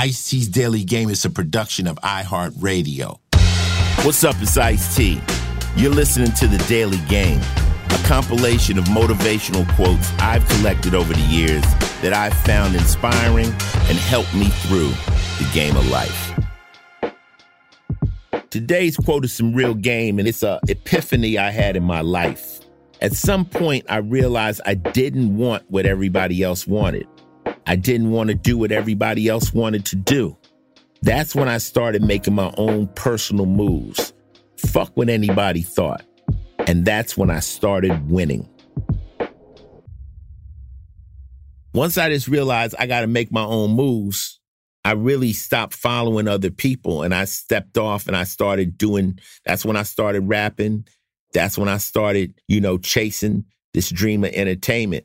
Ice T's Daily Game is a production of iHeartRadio. What's up, it's Ice T. You're listening to The Daily Game, a compilation of motivational quotes I've collected over the years that I've found inspiring and helped me through the game of life. Today's quote is some real game, and it's a epiphany I had in my life. At some point, I realized I didn't want what everybody else wanted. I didn't want to do what everybody else wanted to do. That's when I started making my own personal moves. Fuck what anybody thought. And that's when I started winning. Once I just realized I got to make my own moves, I really stopped following other people and I stepped off and I started doing, that's when I started rapping. That's when I started, you know, chasing this dream of entertainment.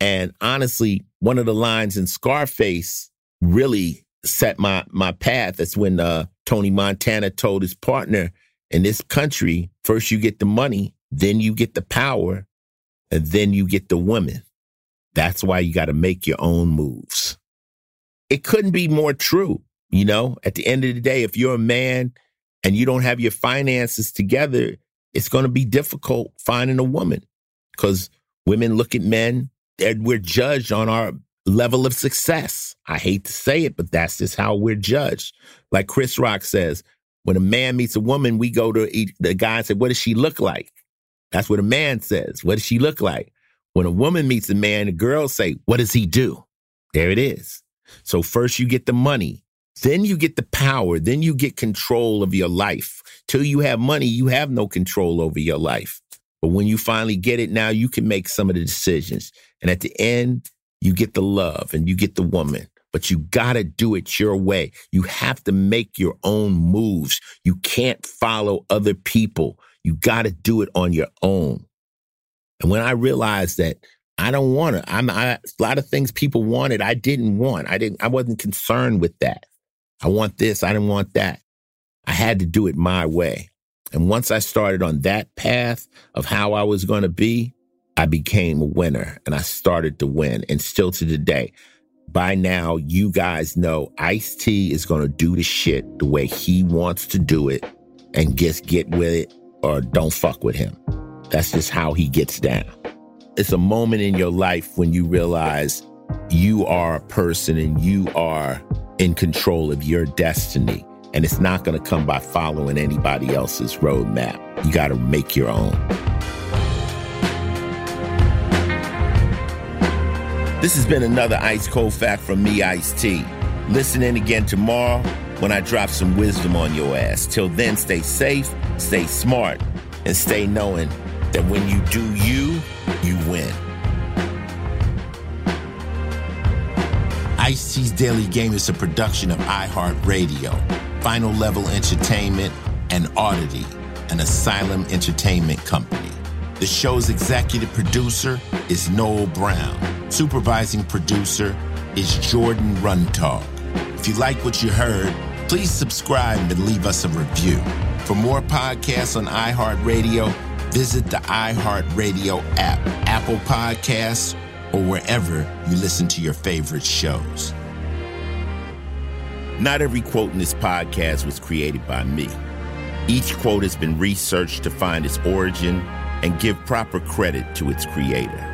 And honestly, one of the lines in Scarface really set my my path. That's when uh, Tony Montana told his partner, "In this country, first you get the money, then you get the power, and then you get the woman. That's why you got to make your own moves." It couldn't be more true. You know, at the end of the day, if you're a man and you don't have your finances together, it's going to be difficult finding a woman because women look at men we're judged on our level of success. I hate to say it, but that's just how we're judged. Like Chris Rock says, when a man meets a woman, we go to each, the guy and say, What does she look like? That's what a man says. What does she look like? When a woman meets a man, the girls say, What does he do? There it is. So first you get the money, then you get the power, then you get control of your life. Till you have money, you have no control over your life. But when you finally get it, now you can make some of the decisions. And at the end, you get the love and you get the woman. But you gotta do it your way. You have to make your own moves. You can't follow other people. You gotta do it on your own. And when I realized that I don't want it, I'm I, a lot of things people wanted, I didn't want. I didn't. I wasn't concerned with that. I want this. I didn't want that. I had to do it my way. And once I started on that path of how I was going to be, I became a winner and I started to win. And still to today, by now, you guys know Ice T is going to do the shit the way he wants to do it and just get with it or don't fuck with him. That's just how he gets down. It's a moment in your life when you realize you are a person and you are in control of your destiny. And it's not going to come by following anybody else's roadmap. You got to make your own. This has been another Ice Cold Fact from me, Ice T. Listen in again tomorrow when I drop some wisdom on your ass. Till then, stay safe, stay smart, and stay knowing that when you do you, you win. Ice T's Daily Game is a production of iHeartRadio. Final Level Entertainment, and Oddity, an Asylum Entertainment company. The show's executive producer is Noel Brown. Supervising producer is Jordan Runtagh. If you like what you heard, Please subscribe and leave us a review. For more podcasts on iHeartRadio, visit the iHeartRadio app, Apple Podcasts, or wherever you listen to your favorite shows. Not every quote in this podcast was created by me. Each quote has been researched to find its origin and give proper credit to its creator.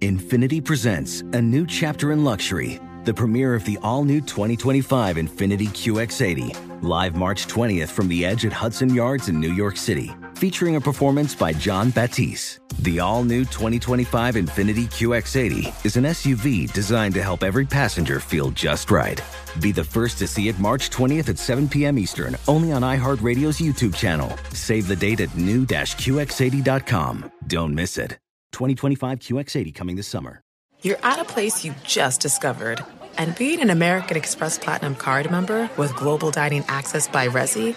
Infiniti presents a new chapter in luxury, the premiere of the all new 2025 Infiniti QX80, live March 20th from the edge at Hudson Yards in New York City, featuring a performance by Jon Batiste. The all new 2025 Infiniti QX80 is an SUV designed to help every passenger feel just right. Be the first to see it March 20th at 7 p.m. Eastern, only on iHeartRadio's YouTube channel. Save the date at new-QX80.com. Don't miss it. 2025 QX80 coming this summer. You're at a place you just discovered. And being an American Express Platinum card member with global dining access by Resy